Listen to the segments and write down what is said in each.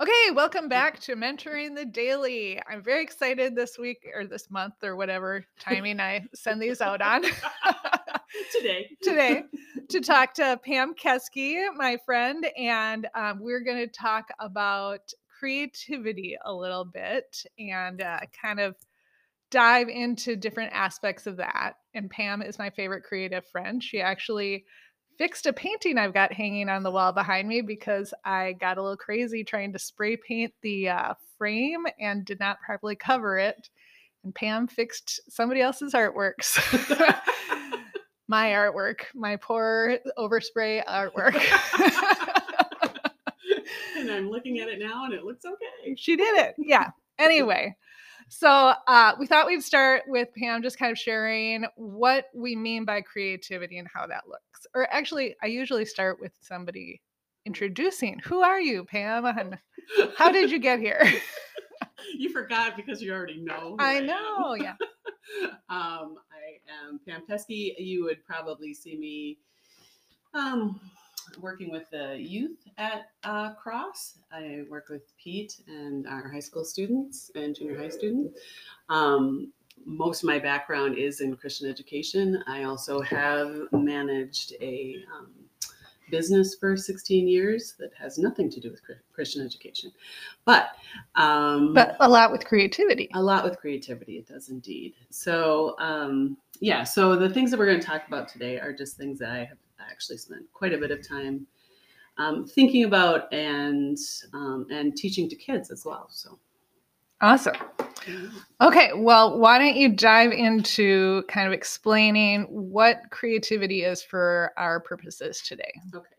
Okay, welcome back to Mentoring the Daily. I'm very excited this week or this month or whatever timing I send these out on Today. today to talk to Pam Keski, my friend, and um, we're going to talk about creativity a little bit and uh, kind of dive into different aspects of that. And Pam is my favorite creative friend. She actually fixed a painting I've got hanging on the wall behind me because I got a little crazy trying to spray paint the uh, frame and did not properly cover it. And Pam fixed somebody else's artworks. my artwork, my poor overspray artwork. and I'm looking at it now and it looks okay. she did it. Yeah. Anyway, so uh, we thought we'd start with Pam just kind of sharing what we mean by creativity and how that looks. Or actually, I usually start with somebody introducing who are you, Pam? And how did you get here? you forgot because you already know. I am. know, yeah. um, I am Pam Keski. You would probably see me um, working with the youth at uh, Cross. I work with Pete and our high school students and junior high students. Um, most of my background is in Christian education. I also have managed a um, business for 16 years that has nothing to do with Christian education, but um, But a lot with creativity. a lot with creativity it does indeed so um yeah so the things that we're going to talk about today are just things that i have actually spent quite a bit of time um, thinking about and um, and teaching to kids as well so Awesome. Okay, well, why don't you dive into kind of explaining what creativity is for our purposes today? okay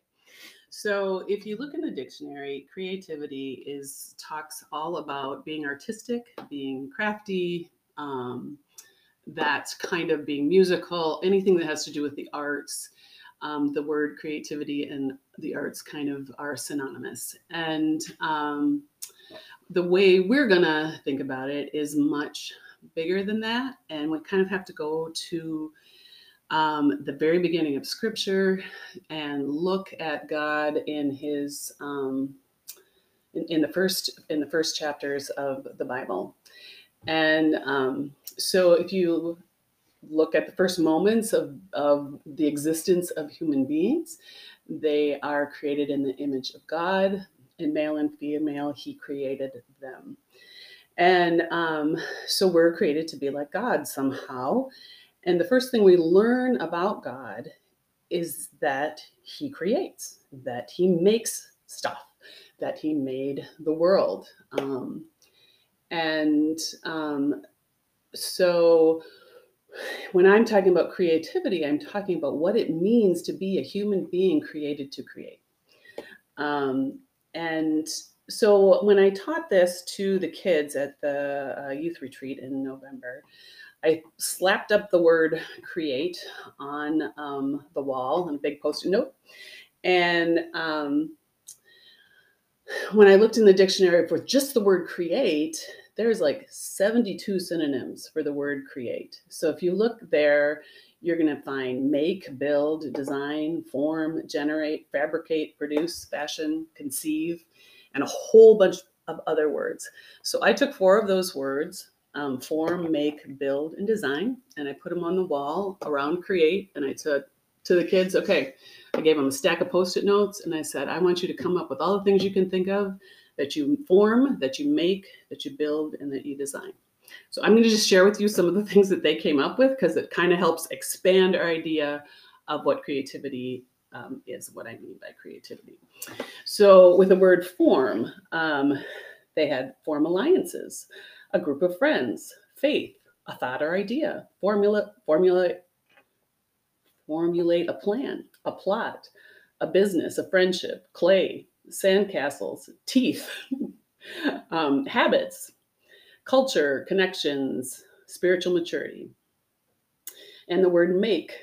so if you look in the dictionary creativity is talks all about being artistic being crafty um, that's kind of being musical anything that has to do with the arts um, the word creativity and the arts kind of are synonymous. And um, the way we're going to think about it is much bigger than that. And we kind of have to go to um, the very beginning of scripture and look at god in his um, in, in the first in the first chapters of the bible. And um, so if you look at the first moments of, of the existence of human beings. They are created in the image of god and male and female he created them. And um, so we're created to be like god somehow. And the first thing we learn about god is that he creates that he makes stuff that he made the world. Um, and um, so when i'm talking about creativity i'm talking about what it means to be a human being created to create um, and so when I taught this to the kids at the uh, youth retreat in November, I slapped up the word create on um, the wall on a big post it note. And um, when I looked in the dictionary for just the word create, there's like 72 synonyms for the word create. So if you look there, you're going to find make, build, design, form, generate, fabricate, produce, fashion, conceive, and a whole bunch of other words. So I took four of those words um, form, make, build, and design and I put them on the wall around create. And I said to the kids, okay, I gave them a stack of post it notes and I said, I want you to come up with all the things you can think of that you form, that you make, that you build, and that you design. So I'm going to just share with you some of the things that they came up with because it kind of helps expand our idea of what creativity um, is, what I mean by creativity. So with the word form, um, they had form alliances, a group of friends, faith, a thought or idea, formula, formulate, formulate a plan, a plot, a business, a friendship, clay, sandcastles, teeth, um, habits, culture, connections, spiritual maturity. And the word make,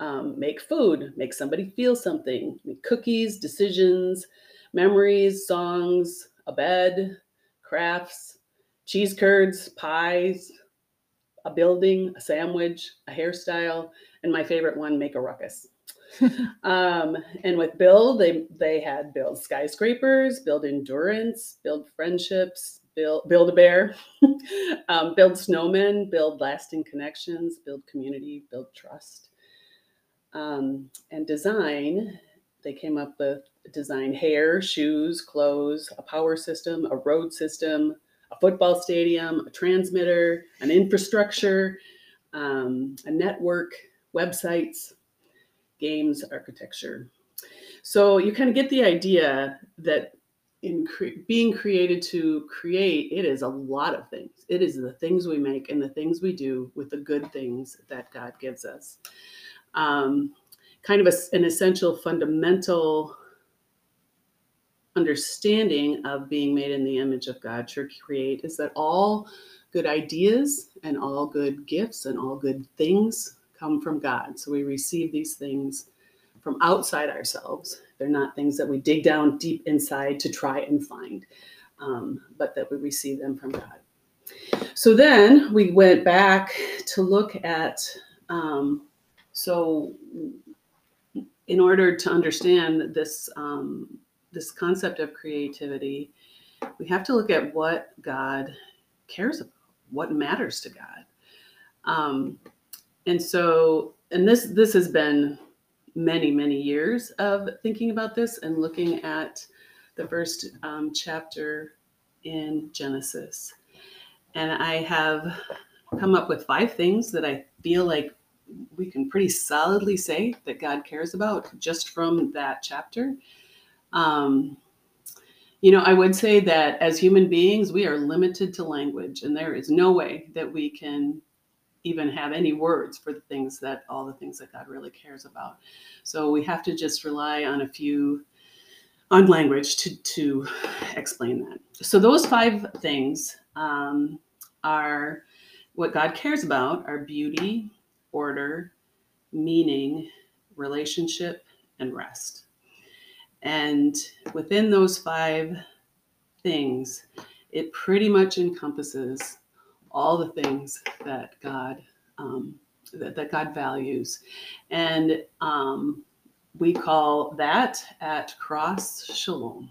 um, make food, make somebody feel something, make cookies, decisions, memories, songs, a bed, crafts, cheese curds, pies, a building, a sandwich, a hairstyle, and my favorite one, make a ruckus. Um, and with build, they they had build skyscrapers, build endurance, build friendships, build build a bear, um, build snowmen, build lasting connections, build community, build trust, um, and design. They came up with design hair, shoes, clothes, a power system, a road system, a football stadium, a transmitter, an infrastructure, um, a network, websites, games, architecture. So you kind of get the idea that in cre- being created to create, it is a lot of things. It is the things we make and the things we do with the good things that God gives us. Um, kind of a, an essential, fundamental understanding of being made in the image of God to create is that all good ideas and all good gifts and all good things come from God. So we receive these things from outside ourselves. They're not things that we dig down deep inside to try and find, um, but that we receive them from God. So then we went back to look at, um, so in order to understand this, um, this concept of creativity, we have to look at what God cares about, what matters to God. Um, and so and this this has been many many years of thinking about this and looking at the first um, chapter in genesis. And i have come up with five things that i feel like we can pretty solidly say that god cares about just from that chapter. Um, you know i would say that as human beings we are limited to language and there is no way that we can even have any words for the things that all the things that God really cares about. So we have to just rely on a few on language to to explain that. So those five things um, are what God cares about are beauty, order, meaning, relationship, and rest. And within those five things, it pretty much encompasses all the things that God um, that, that, God values, and um, we call that at Cross Shalom.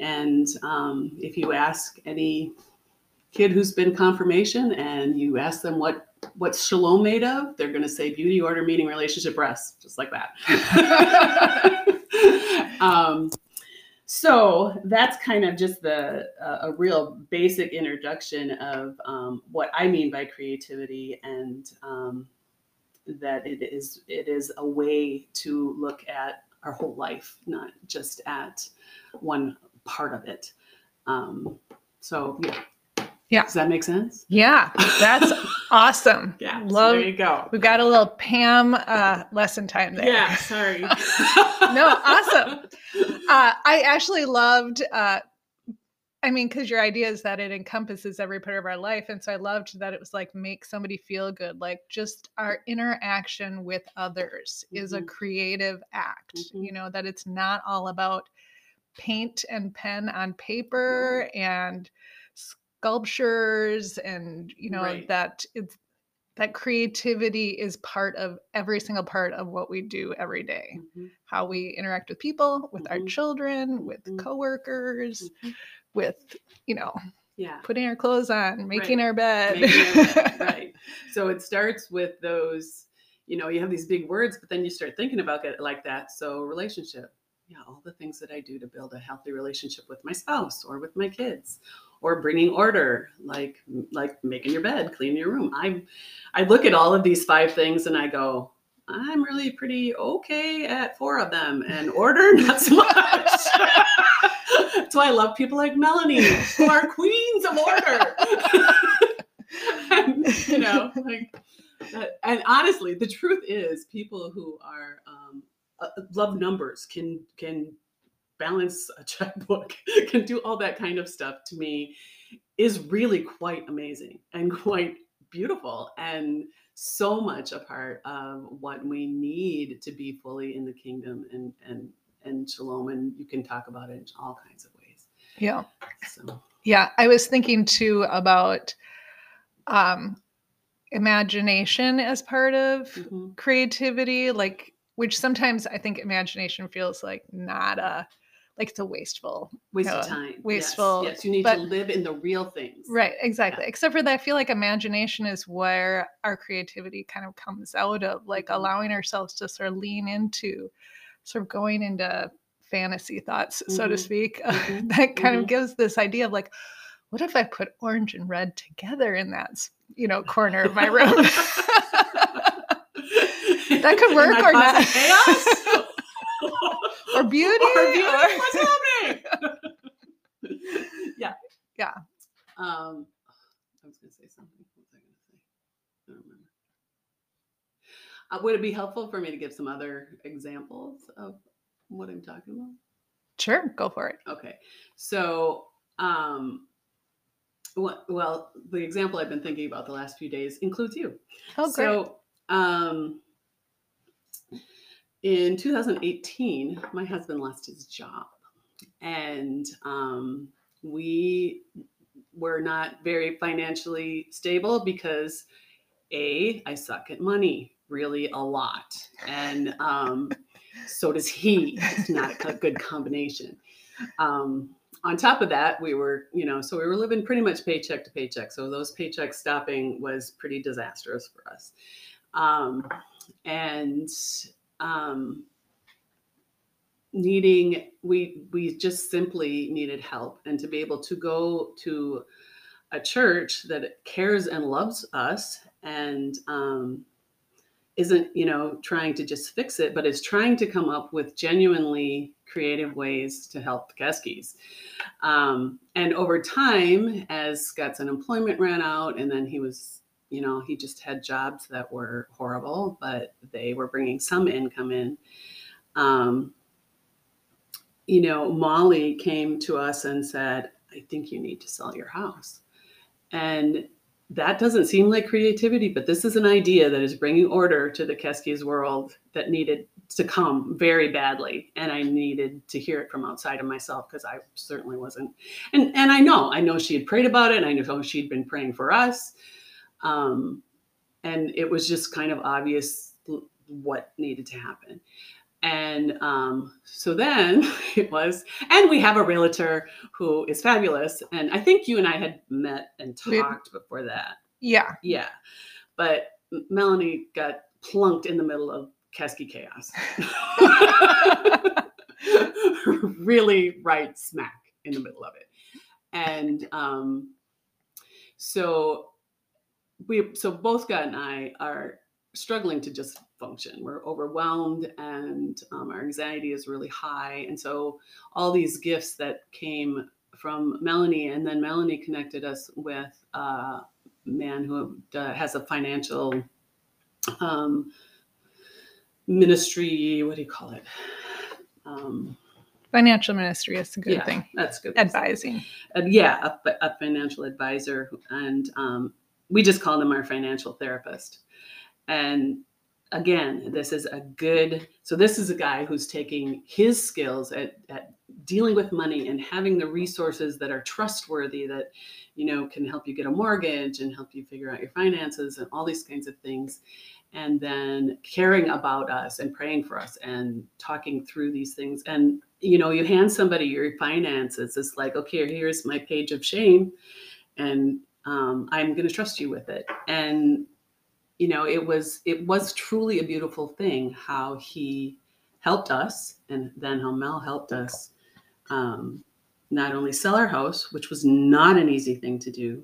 And um, if you ask any kid who's been confirmation and you ask them what what's shalom made of, they're going to say beauty, order, meaning, relationship, rest, just like that. um, so that's kind of just the uh, a real basic introduction of um, what I mean by creativity, and um, that it is it is a way to look at our whole life, not just at one part of it. Um, so yeah, yeah. Does that make sense? Yeah, that's awesome. Yeah. Love. So there you go. We've got a little Pam uh, lesson time there. Yeah. Sorry. no, awesome. Uh, I actually loved. Uh, I mean, because your idea is that it encompasses every part of our life, and so I loved that it was like make somebody feel good. Like just our interaction with others mm-hmm. is a mm-hmm. creative act. Mm-hmm. You know that it's not all about paint and pen on paper and sculptures and you know right. that it's that creativity is part of every single part of what we do every day. Mm-hmm. how we interact with people with mm-hmm. our children with mm-hmm. coworkers mm-hmm. with you know yeah putting our clothes on making right. our bed, making our bed. right so it starts with those you know you have these big words but then you start thinking about it like that so relationship yeah all the things that i do to build a healthy relationship with my spouse or with my kids or bringing order like like making your bed cleaning your room. I i look at all of these five things and i go i'm really pretty okay at four of them and order not so much. That's why i love people like melanie who are queens of order. And, you know like and honestly the truth is people who are um, uh, love numbers can can balance a checkbook, can do all that kind of stuff to me is really quite amazing and quite beautiful and so much a part of what we need to be fully in the kingdom and and and shalom and you can talk about it in all kinds of ways. Yeah. So. Yeah i was thinking too about um imagination as part of mm-hmm. creativity like which sometimes I think imagination feels like not a like it's a wasteful Waste of time. wasteful, Yes, yes. you need but- to live in the real things. Right, exactly. Except for that, I feel like imagination is where our creativity kind of comes out of, like Mhm. allowing ourselves to sort of lean into, sort of going into fantasy thoughts, so to Mhm. speak. Mhm. that kind Mhm. of gives this idea of like, what if I put orange and red together in that, you know, corner of my room? That could work or not. or beauty? or beauty? or- What's happening? yeah. Yeah. Um, I was going to say something. What was I going to say? I don't remember. Uh, would it be helpful for me to give some other examples of what I'm talking about? Sure, go for it. Okay. So, um, well, the example I've been thinking about the last few days includes you. Oh, great. So, um, in 2018, my husband lost his job, and um, we were not very financially stable because a I suck at money really a lot, and um, so does he. It's not a good combination. Um, on top of that, we were, you know, so we were living pretty much paycheck to paycheck. So those paychecks stopping was pretty disastrous for us. Um, and um, needing, we we just simply needed help, and to be able to go to a church that cares and loves us and um, isn't you know trying to just fix it but is trying to come up with genuinely creative ways to help the Keskis. Um, and over time as scott's unemployment ran out and then he was you know he just had jobs that were horrible but they were bringing some income in um, you know molly came to us and said i think you need to sell your house and that doesn't seem like creativity, but this is an idea that is bringing order to the Keskis world that needed to come very badly. And I needed to hear it from outside of myself because I certainly wasn't. And, and I know, I know she had prayed about it and I know she'd been praying for us. Um, and it was just kind of obvious what needed to happen. And um, so then it was, and we have a realtor who is fabulous. And I think you and I had met and talked before that. Yeah. Yeah. But Melanie got plunked in the middle of Keski chaos. really right smack in the middle of it. And um, so we, so both Scott and I are struggling to just function. We're overwhelmed and um, our anxiety is really high. And so all these gifts that came from Melanie, and then Melanie connected us with a man who uh, has a financial um, ministry. What do you call it? Um, Financial ministry is a good yeah, thing. that's good. Advising. Uh, yeah, a, a financial advisor, and um, we just call them our financial therapist. And again, this is a good. So this is a guy who's taking his skills at, at dealing with money and having the resources that are trustworthy, that you know can help you get a mortgage and help you figure out your finances and all these kinds of things. And then caring about us and praying for us and talking through these things. And you know, you hand somebody your finances. It's like, okay, here's my page of shame, and um, I'm going to trust you with it. And you know, it was it was truly a beautiful thing how he helped us, and then how Mel helped us um, not only sell our house, which was not an easy thing to do,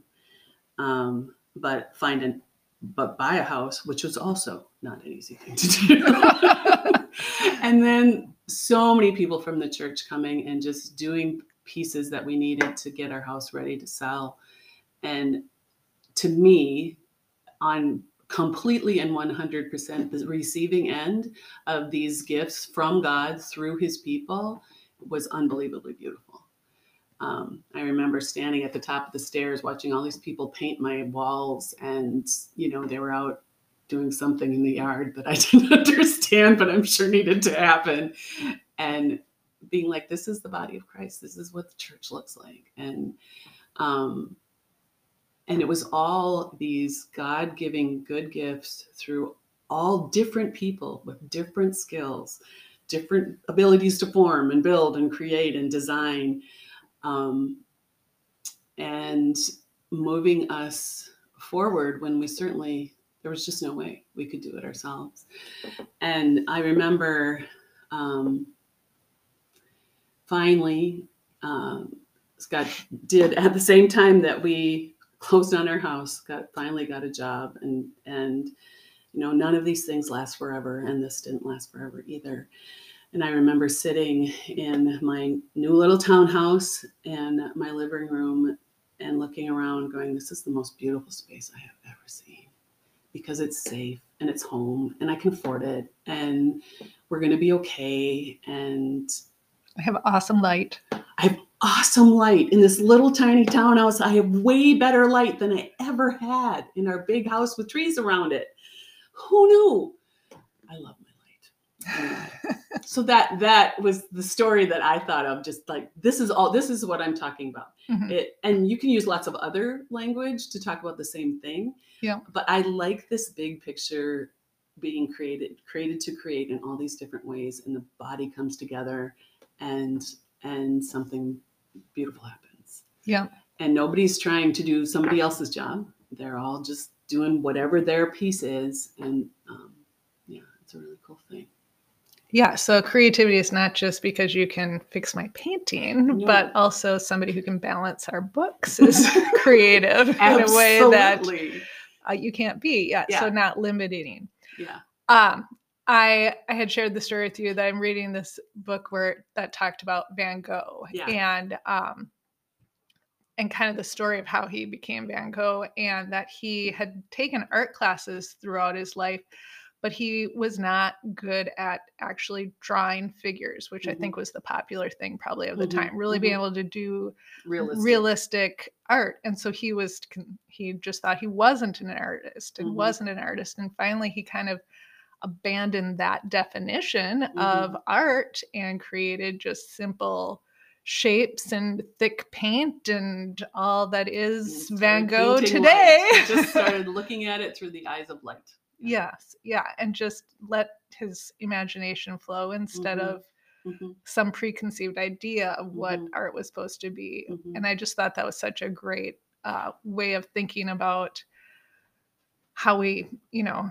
um, but find an but buy a house, which was also not an easy thing to do. and then so many people from the church coming and just doing pieces that we needed to get our house ready to sell. And to me, on completely and 100% the receiving end of these gifts from God through his people was unbelievably beautiful. Um, I remember standing at the top of the stairs watching all these people paint my walls, and you know, they were out doing something in the yard that I didn't understand, but I'm sure needed to happen. And being like, this is the body of Christ. This is what the church looks like. And um, and it was all these God-giving good gifts through all different people with different skills, different abilities to form and build and create and design, um, and moving us forward when we certainly there was just no way we could do it ourselves. And I remember um, finally, um, Scott did at the same time that we closed on our house, got finally got a job, and and you know none of these things last forever, and this didn't last forever either. And I remember sitting in my new little townhouse in my living room and looking around, going, "This is the most beautiful space I have ever seen." because it's safe and it's home and I can afford it and we're going to be okay. And I have awesome light. I have awesome light in this little tiny townhouse. I have way better light than I ever had in our big house with trees around it. Who knew? I love my light. so that that was the story that I thought of. Just like this is all. This is what I'm talking about. Mm-hmm. It, and you can use lots of other language to talk about the same thing. Yeah. But I like this big picture being created, created to create in all these different ways, and the body comes together, and and something beautiful happens. Yeah. And nobody's trying to do somebody else's job. They're all just doing whatever their piece is, and um, yeah, it's a really cool thing. Yeah, so creativity is not just because you can fix my painting, no. but also somebody who can balance our books is creative in a way that uh, you can't be. Yeah, yeah, so not limiting. Yeah. Um, I I had shared the story with you that I'm reading this book where that talked about Van Gogh yeah. and um and kind of the story of how he became Van Gogh and that he had taken art classes throughout his life but he was not good at actually drawing figures, which mm-hmm. I think was the popular thing probably of the mm-hmm. time, really mm-hmm. being able to do realistic. realistic. art. And so he was, he just thought he wasn't an artist and mm-hmm. wasn't an artist. And finally, he kind of abandoned that definition of mm-hmm. art and created just simple shapes and thick paint and all that is Van Gogh today. just started looking at it through the eyes of light. Yes, yeah, and just let his imagination flow instead mm-hmm. of mm-hmm. some preconceived idea of what mm-hmm. art was supposed to be. Mm-hmm. And I just thought that was such a great uh, way of thinking about how we, you know,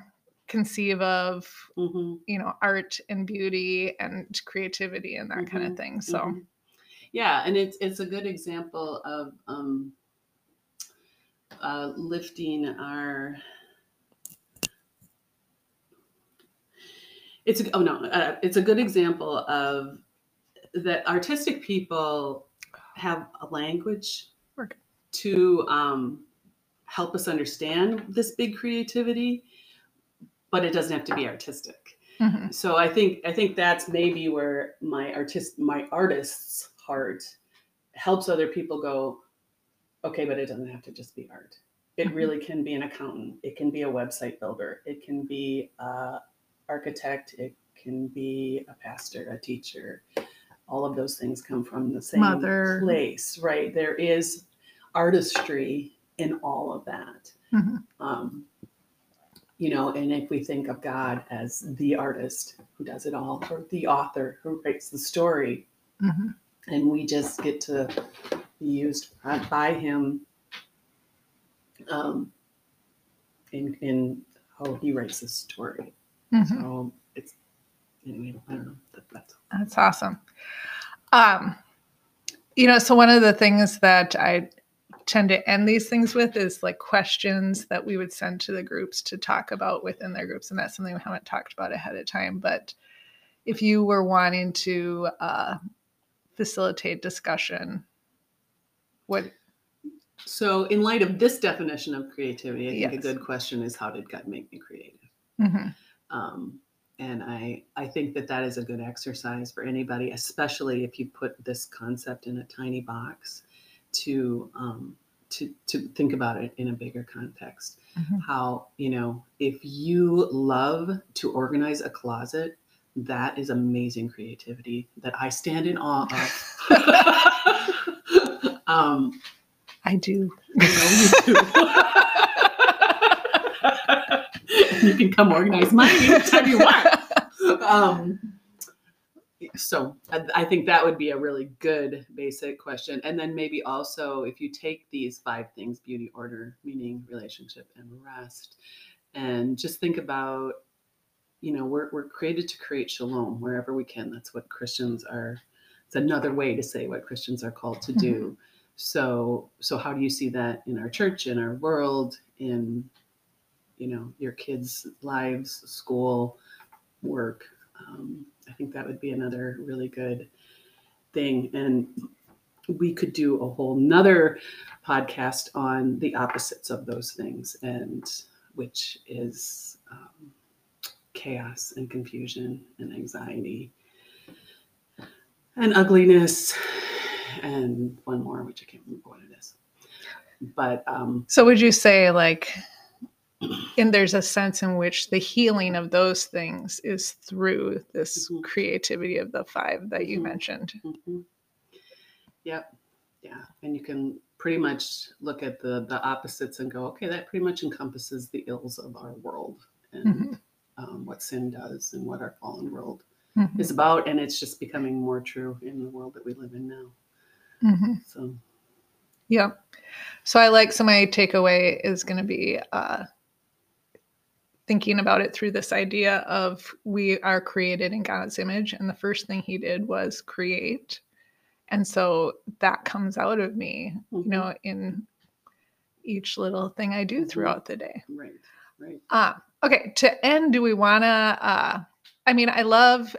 conceive of, mm-hmm. you know, art and beauty and creativity and that kind of mm-hmm. thing. So, yeah, and it's it's a good example of um, uh, lifting our it's a, oh no, uh, it's a good example of that artistic people have a language to um, help us understand this big creativity, but it doesn't have to be artistic. Mm-hmm. So I think I think that's maybe where my artist my artist's heart helps other people go, okay, but it doesn't have to just be art. It mm-hmm. really can be an accountant. It can be a website builder. It can be a, architect, it can be a pastor, a teacher. All of those things come from the same Mother. place, right? There is artistry in all of that. Mm-hmm. Um, you know, and if we think of God as the artist who does it all, or the author who writes the story, mm-hmm. and we just get to be used by Him um, in in how He writes the story. Mm-hmm. So it's anyway, I don't know. That, that's that's awesome. Um, you know, so one of the things that I tend to end these things with is like questions that we would send to the groups to talk about within their groups, and that's something we haven't talked about ahead of time. But if you were wanting to uh, facilitate discussion, what so, in light of this definition of creativity, I think yes. a good question is how did God make me creative? Mm-hmm. Um, and I, I think that that is a good exercise for anybody, especially if you put this concept in a tiny box to, um, to, to think about it in a bigger context. Mm-hmm. How, you know, if you love to organize a closet, that is amazing creativity that I stand in awe of. um, I do. You know you do. you can come organize mine anytime you want. Um, so I, I think that would be a really good basic question. And then maybe also if you take these five things beauty, order, meaning, relationship, and rest, and just think about you know we're, we're created to create shalom wherever we can that's what christians are it's another way to say what christians are called to do mm-hmm. so so how do you see that in our church in our world in you know your kids lives school work um, i think that would be another really good thing. And we could do a whole nother podcast on the opposites of those things and which is um, chaos and confusion and anxiety and ugliness and one more which i can't remember what it is. But um so would you say like and there's a sense in which the healing of those things is through this mm-hmm. creativity of the five that you mm-hmm. mentioned mm-hmm. yep yeah and you can pretty much look at the the opposites and go okay that pretty much encompasses the ills of our world and mm-hmm um, what sin does and what our fallen world mm-hmm. is about. And it's just becoming more true in the world that we live in now. Mm-hmm. So, yeah. So I like, so my takeaway is going to be uh, thinking about it through this idea of we are created in God's image. And the first thing he did was create. And so that comes out of me, mm-hmm. you know, in each little thing I do mm-hmm. throughout the day. Right, right. Uh, Okay, to end, do we want to? Uh, I mean, I love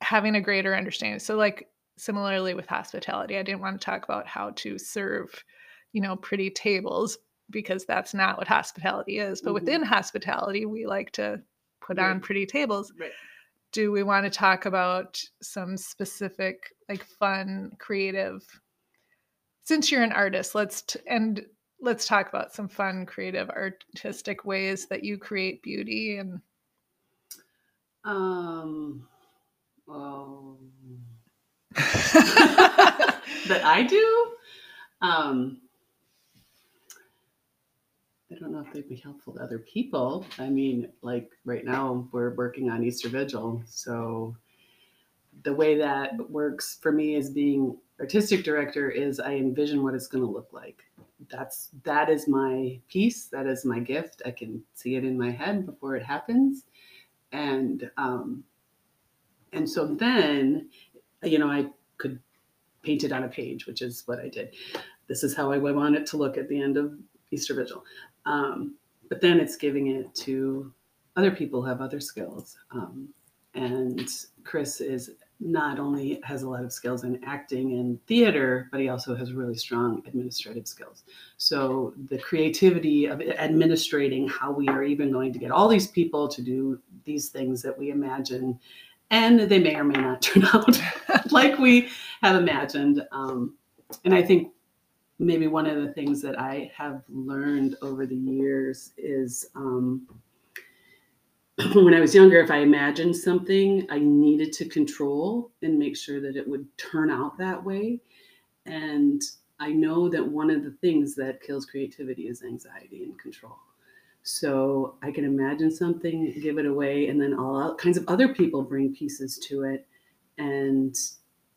having a greater understanding. So, like, similarly with hospitality, I didn't want to talk about how to serve, you know, pretty tables because that's not what hospitality is. But mm-hmm. within hospitality, we like to put right. on pretty tables. Right. Do we want to talk about some specific, like, fun, creative? Since you're an artist, let's t- and let's talk about some fun, creative, artistic ways that you create beauty and. Um. Well, that I do. Um. Don't know if they'd be helpful to other people. I mean, like right now we're working on Easter Vigil, so the way that works for me as being artistic director is I envision what it's going to look like. That's that is my piece that is my gift. I can see it in my head before it happens. And um and so then you know i could paint it on a page which is what i did. This is how i want it to look at the end of easter vigil um, but then it's giving it to other people who have other skills um, and chris is not only has a lot of skills in acting and theater, but he also has really strong administrative skills. So the creativity of administrating how we are even going to get all these people to do these things that we imagine, and they may or may not turn out like we have imagined. Um, and I think maybe one of the things that I have learned over the years is um, when I was younger, if I imagined something, I needed to control and make sure that it would turn out that way. And I know that one of the things that kills creativity is anxiety and control. So I can imagine something, give it away, and then all kinds of other people bring pieces to it, and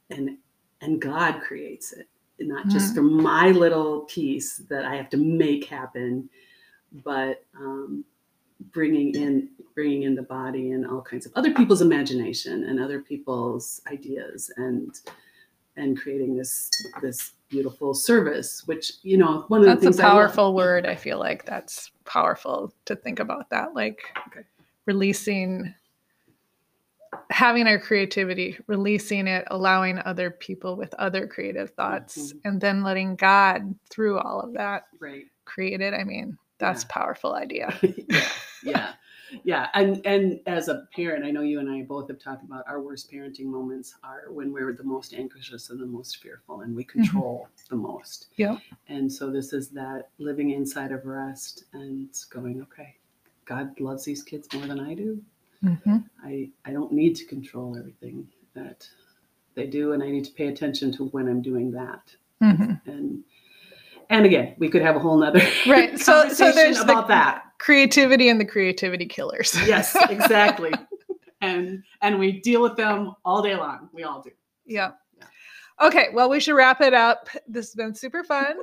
and and God creates it, not mm-hmm. just from my little piece that I have to make happen, but um, bringing in bringing in the body and all kinds of other people's imagination and other people's ideas and and creating this this beautiful service which you know one of that's the things that's a powerful word i feel like that's powerful to think about that like okay. releasing having our creativity releasing it allowing other people with other creative thoughts mm-hmm. and then letting god through all of that right create it i mean that's yeah. powerful idea yeah yeah yeah and and as a parent i know you and i both have talked about our worst parenting moments are when we're the most anxious and the most fearful and we mm-hmm. control mm-hmm. the most yeah and so this is that living inside of rest and going okay god loves these kids more than i do mm-hmm. i i don't need to control everything that they do and i need to pay attention to when i'm doing that mm-hmm. and and again we could have a whole nother right so so there's about the, that creativity and the creativity killers. yes, exactly. and and we deal with them all day long. We all do. Yeah. Okay, well, we should wrap it up. This has been super fun.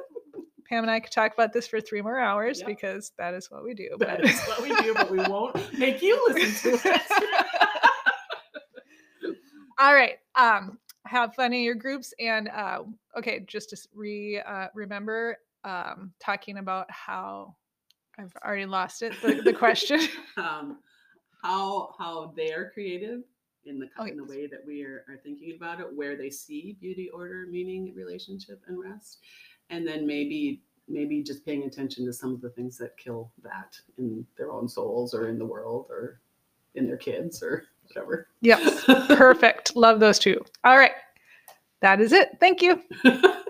Pam and I could talk about this for three more hours Yep. because that is what we do. That But is what we do, but we won't make you listen to it. all right, um, have fun in your groups, and uh, okay, just to re uh, remember um, talking about how I've already lost it. The, the question. um, how how they're creative in the Oh, in the way that we are, are thinking about it, where they see beauty, order, meaning, relationship, and rest, and then maybe maybe just paying attention to some of the things that kill that in their own souls or in the world or in their kids or whatever. Yep, perfect. Love those two. All right, that is it. Thank you.